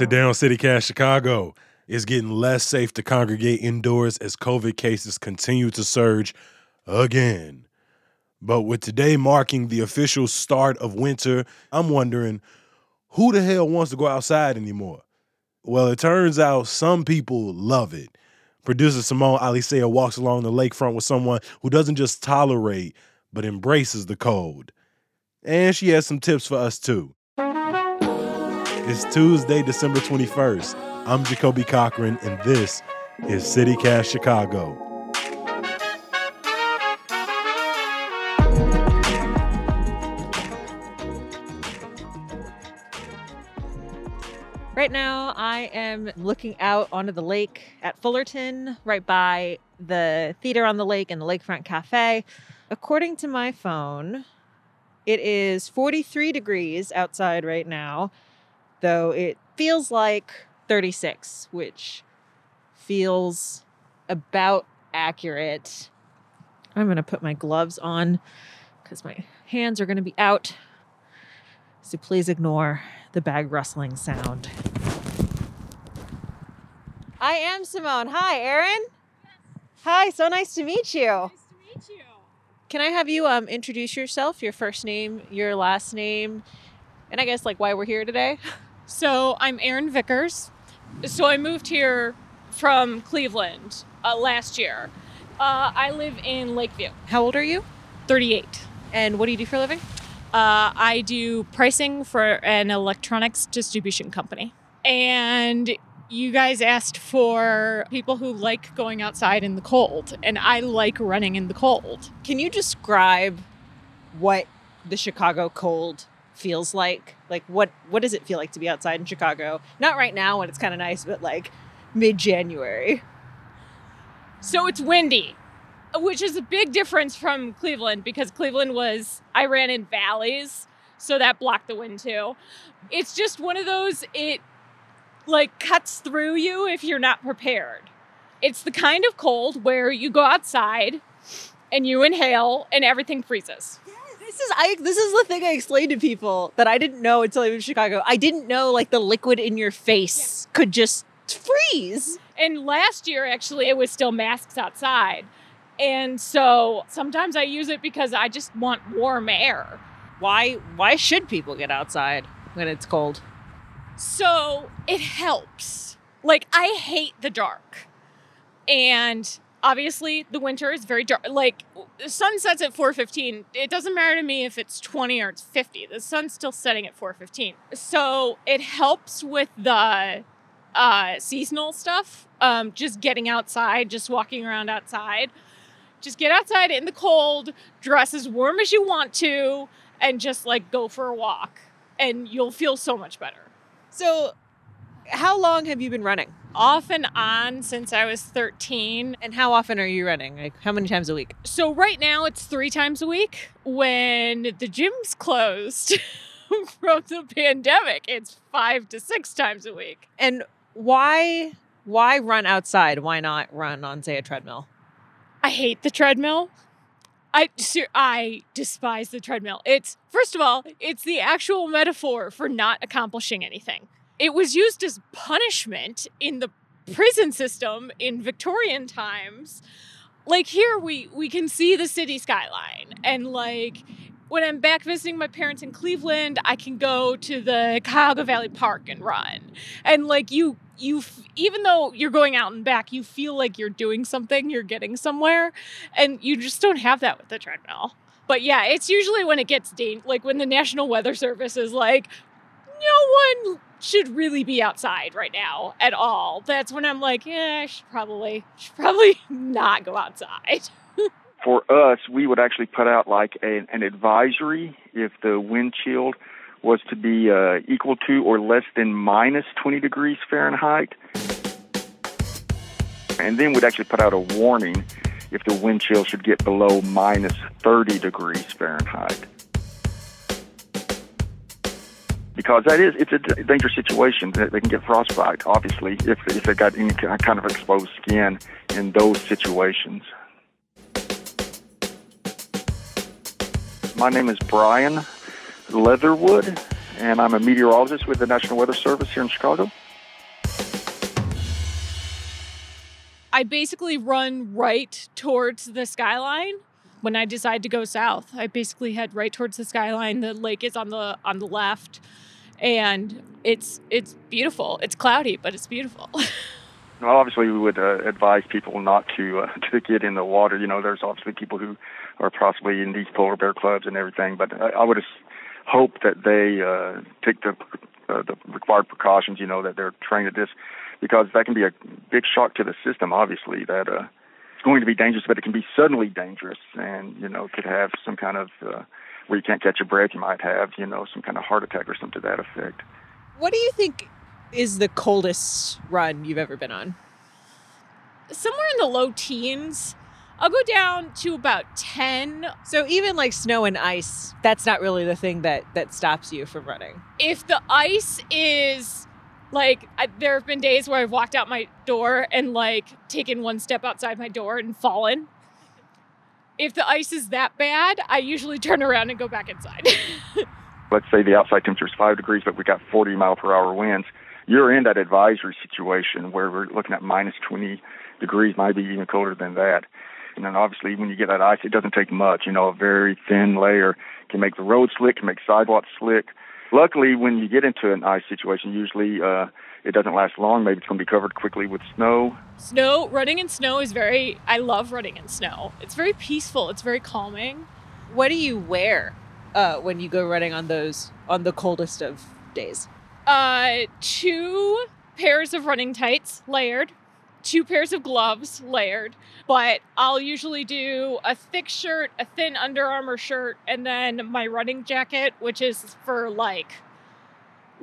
Today on CityCast Chicago, it's getting less safe to congregate indoors as COVID cases continue to surge again. But with today marking the official start of winter, I'm wondering who the hell wants to go outside anymore? Well, it turns out some people love it. Producer Simone Alicea walks along the lakefront with someone who doesn't just tolerate, but embraces the cold. And she has some tips for us too. It's Tuesday, December 21st. I'm Jacoby Cochran, and this is CityCast Chicago. Right now, I am looking out onto the lake at Fullerton, right by the theater on the lake and the Lakefront Cafe. According to my phone, it is 43 degrees outside right now, though it feels like 36, which feels about accurate. I'm going to put my gloves on because my hands are going to be out. So please ignore the bag rustling sound. I am Simone. Hi, Erin. Hi, so nice to meet you. Nice to meet you. Can I have you um, introduce yourself, your first name, your last name, and I guess like why we're here today? So I'm Erin Vickers. So I moved here from Cleveland uh, last year. Uh, I live in Lakeview, How old are you? 38. And what do you do for a living? Uh, I do pricing for an electronics distribution company. And you guys asked for people who like going outside in the cold, and I like running in the cold. Can you describe what the Chicago cold feels like? Like what what does it feel like to be outside in Chicago? Not right now when it's kind of nice, but like mid-January. So it's windy, which is a big difference from Cleveland because Cleveland was, I ran in valleys, so that blocked the wind too. It's just one of those, it like cuts through you if you're not prepared. It's the kind of cold where you go outside and you inhale and everything freezes. This is I this is the thing I explained to people that I didn't know until I moved to Chicago. I didn't know like the liquid in your face could just freeze. And last year, actually, it was still masks outside. And so sometimes I use it because I just want warm air. Why why should people get outside when it's cold? So it helps. Like, I hate the dark. And obviously, the winter is very dark. Like, the sun sets at 4.15. It doesn't matter to me if it's 20 or it's 50. The sun's still setting at 4.15. So it helps with the uh, seasonal stuff. Um, just getting outside, just walking around outside. Just get outside in the cold, dress as warm as you want to, and just like go for a walk. And you'll feel so much better. So how long have you been running? Off and on since I was 13. And how often are you running? Like how many times a week? So right now it's three times a week. When the gym's closed from the pandemic, it's five to six times a week. And why why run outside? Why not run on say a treadmill? I hate the treadmill. I I despise the treadmill. It's first of all, it's the actual metaphor for not accomplishing anything. It was used as punishment in the prison system in Victorian times. Like here we we can see the city skyline and like when I'm back visiting my parents in Cleveland, I can go to the Cuyahoga Valley Park and run. And like you you even though you're going out and back, you feel like you're doing something, you're getting somewhere, and you just don't have that with the treadmill. But yeah, it's usually when it gets dan- like when the National Weather Service is like, no one should really be outside right now at all. That's when I'm like, yeah, I should probably should probably not go outside. for us, we would actually put out like a, an advisory if the wind chill was to be uh, equal to or less than minus 20 degrees Fahrenheit. And then we'd actually put out a warning if the wind chill should get below minus 30 degrees Fahrenheit because that is it's a dangerous situation. They can get frostbite, obviously, if if they got any kind of exposed skin in those situations. My name is Brian Leatherwood, and I'm a meteorologist with the National Weather Service here in Chicago. I basically run right towards the skyline when I decide to go south, I basically head right towards the skyline. The lake is on the on the left, and it's it's beautiful. It's cloudy, but it's beautiful. Well, obviously, we would uh, advise people not to uh, to get in the water. You know, there's obviously people who are possibly in these polar bear clubs and everything, but I, I would hope that they uh, take the uh, the required precautions. You know, that they're trained at this, because that can be a big shock to the system. Obviously, that uh, going to be dangerous, but it can be suddenly dangerous, and you know, could have some kind of uh, where you can't catch your breath. You might have, you know, some kind of heart attack or something to that effect. What do you think is the coldest run you've ever been on? Somewhere in the low teens. I'll go down to about 10. So even like snow and ice, that's not really the thing that that stops you from running. If the ice is like I, there have been days where I've walked out my door and like taken one step outside my door and fallen. If the ice is that bad, I usually turn around and go back inside. Let's say the outside temperature is 5 degrees but we got 40 mile per hour winds you're in that advisory situation where we're looking at minus 20 degrees, might be even colder than that. And then obviously when you get that ice, it doesn't take much. You know, a very thin layer can make the road slick, can make sidewalks slick. Luckily, when you get into an ice situation, usually uh, it doesn't last long. Maybe it's going to be covered quickly with snow. Snow, running in snow is very, I love running in snow. It's very peaceful, it's very calming. What do you wear uh, when you go running on those, on the coldest of days? Uh, two pairs of running tights layered, two pairs of gloves layered, but I'll usually do a thick shirt, a thin Under Armour shirt, and then my running jacket, which is for like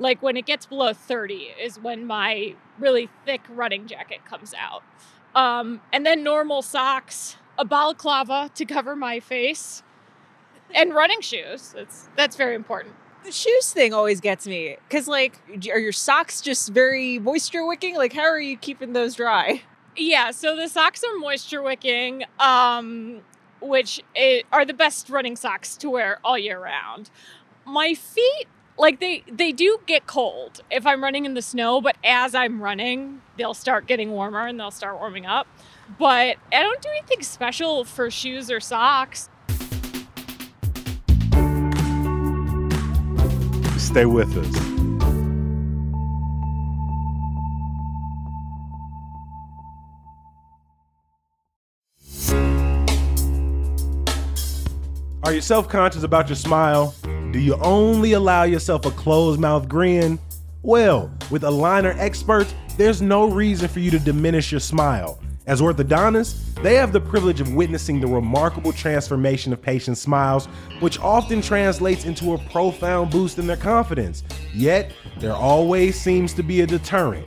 like when it gets below 30 is when my really thick running jacket comes out. Um, and then normal socks, a balaclava to cover my face, and running shoes. That's that's very important the shoes thing always gets me because like are your socks just very moisture wicking? Like how are you keeping those dry? Yeah so the socks are moisture wicking um which are the best running socks to wear all year round. My feet like they they do get cold if i'm running in the snow but as i'm running they'll start getting warmer and they'll start warming up. But i don't do anything special for shoes or socks Stay with us. Are you self conscious about your smile? Do you only allow yourself a closed mouth grin? Well, with aligner experts, there's no reason for you to diminish your smile. As orthodontists, they have the privilege of witnessing the remarkable transformation of patients' smiles, which often translates into a profound boost in their confidence. Yet, there always seems to be a deterrent.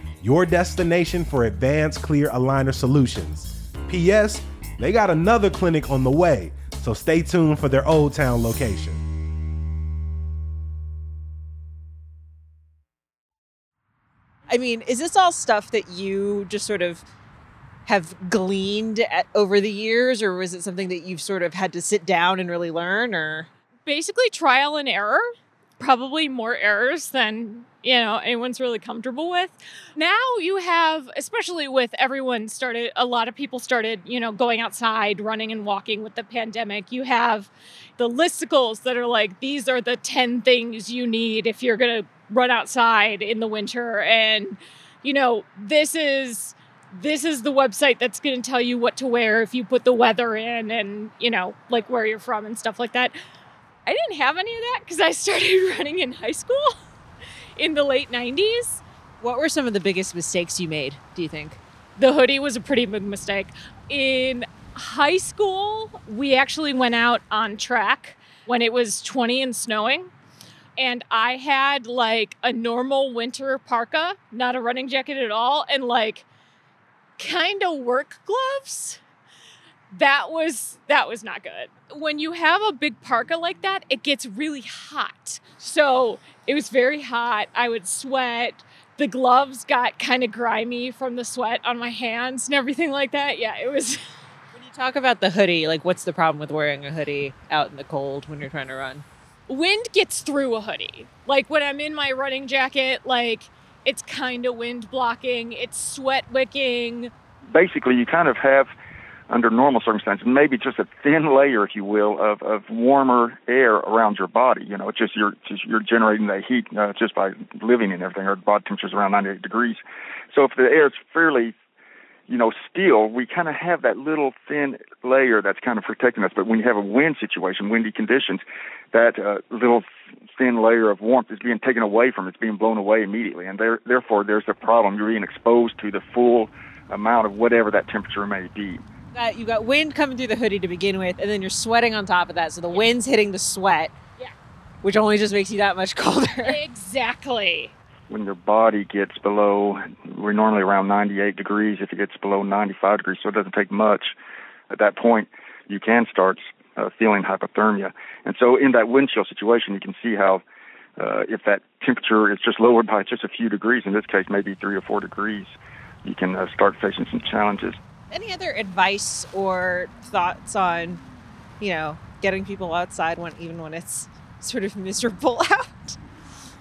your destination for advanced clear aligner solutions. P.S. They got another clinic on the way, so stay tuned for their Old Town location. I mean, is this all stuff that you just sort of have gleaned at, over the years, or was it something that you've sort of had to sit down and really learn, or basically trial and error? Probably more errors than you know anyone's really comfortable with. Now you have especially with everyone started a lot of people started you know going outside running and walking with the pandemic. You have the listicles that are like these are the 10 things you need if you're going to run outside in the winter. And you know this is this is the website that's going to tell you what to wear if you put the weather in and you know like where you're from and stuff like that i didn't have any of that because i started running in high school in the late 90s. What were some of the biggest mistakes you made, do you think? The hoodie was a pretty big mistake. In high school, we actually went out on track when it was 20 and snowing. And I had like a normal winter parka, not a running jacket at all, and like kind of work gloves. That was that was not good. When you have a big parka like that, it gets really hot. So it was very hot. I would sweat. The gloves got kind of grimy from the sweat on my hands and everything like that. Yeah, it was. When you talk about the hoodie, like what's the problem with wearing a hoodie out in the cold when you're trying to run? Wind gets through a hoodie. Like when I'm in my running jacket, like it's kind of wind blocking, it's sweat wicking. Basically, you kind of have under normal circumstances, maybe just a thin layer, if you will, of, of warmer air around your body. You know, it's just you're just, you're generating that heat uh, just by living and everything. Our body temperature is around 98 degrees, so if the air is fairly you know, still we kind of have that little thin layer that's kind of protecting us. But when you have a wind situation, windy conditions, that uh, little thin layer of warmth is being taken away from. It's being blown away immediately, and there, therefore there's a problem. You're being exposed to the full amount of whatever that temperature may be got you got wind coming through the hoodie to begin with, and then you're sweating on top of that. So the wind's hitting the sweat. Yeah. Which only just makes you that much colder. Exactly. When your body gets below, we're normally around 98 degrees. If it gets below 95 degrees, so it doesn't take much. At that point, you can start uh, feeling hypothermia. And so, in that wind chill situation, you can see how uh, if that temperature is just lowered by just a few degrees, in this case, maybe three or four degrees, you can uh, start facing some challenges any other advice or thoughts on, you know, getting people outside when even when it's sort of miserable out?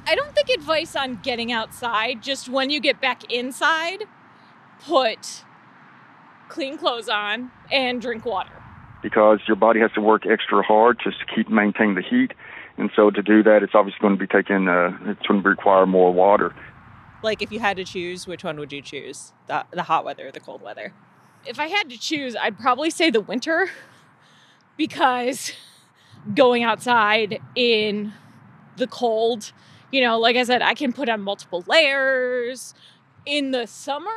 I don't think advice on getting outside, just when you get back inside, put clean clothes on and drink water. Because your body has to work extra hard just to keep maintain the heat. And so to do that, it's obviously going to be taking, uh, it's going to require more water. Like if you had to choose, which one would you choose? The, the hot weather or the cold weather? If I had to choose, I'd probably say the winter because going outside in the cold, you know, like I said, I can put on multiple layers. In the summer,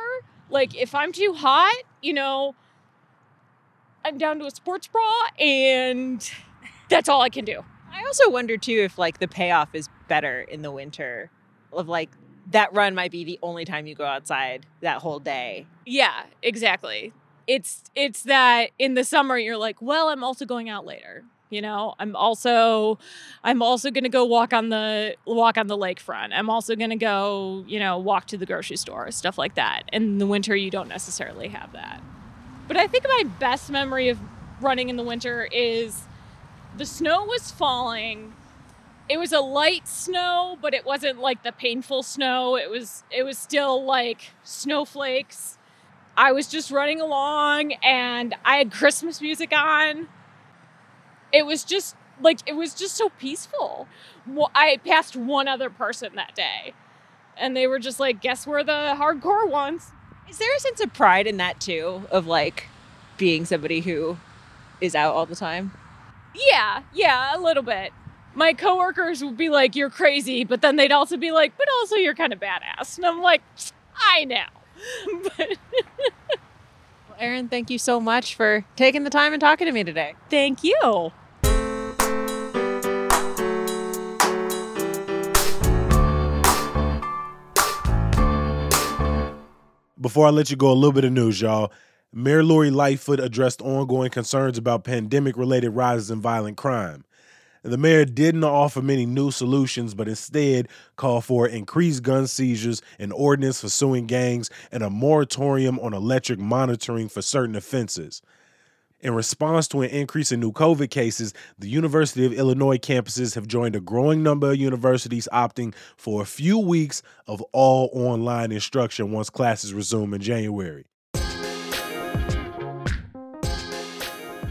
like if I'm too hot, you know, I'm down to a sports bra and that's all I can do. I also wonder too if like the payoff is better in the winter of like that run might be the only time you go outside that whole day. Yeah, exactly. It's it's that in the summer you're like, well, I'm also going out later. You know, I'm also I'm also going to go walk on the walk on the lakefront. I'm also going to go, you know, walk to the grocery store, stuff like that. In the winter you don't necessarily have that. But I think my best memory of running in the winter is the snow was falling it was a light snow, but it wasn't like the painful snow. It was it was still like snowflakes. I was just running along and I had Christmas music on. It was just like it was just so peaceful. I passed one other person that day. And they were just like, "Guess we're the hardcore ones." Is there a sense of pride in that too of like being somebody who is out all the time? Yeah, yeah, a little bit my coworkers would be like, "You're crazy," but then they'd also be like, "But also you're kind of badass," and I'm like, "I know." well, Erin, thank you so much for taking the time and talking to me today. Thank you. Before I let you go, a little bit of news, y'all. Mayor Lori Lightfoot addressed ongoing concerns about pandemic related rises in violent crime. The mayor didn't offer many new solutions, but instead called for increased gun seizures, an ordinance for suing gangs, and a moratorium on electric monitoring for certain offenses. In response to an increase in new COVID cases, the University of Illinois campuses have joined a growing number of universities opting for a few weeks of all online instruction once classes resume in January.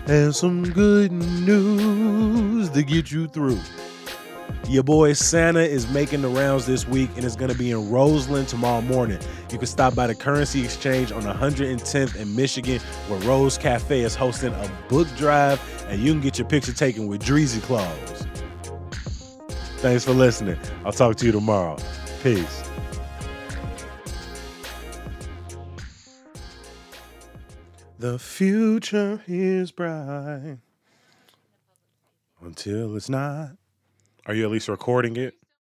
And some good news to get you through. Your boy Santa is making the rounds this week and is going to be in Roseland tomorrow morning. You can stop by the Currency Exchange on 110th in Michigan, where Rose Cafe is hosting a book drive, and you can get your picture taken with Dreezy Claws. Thanks for listening. I'll talk to you tomorrow. Peace. The future is bright until it's not. Are you at least recording it?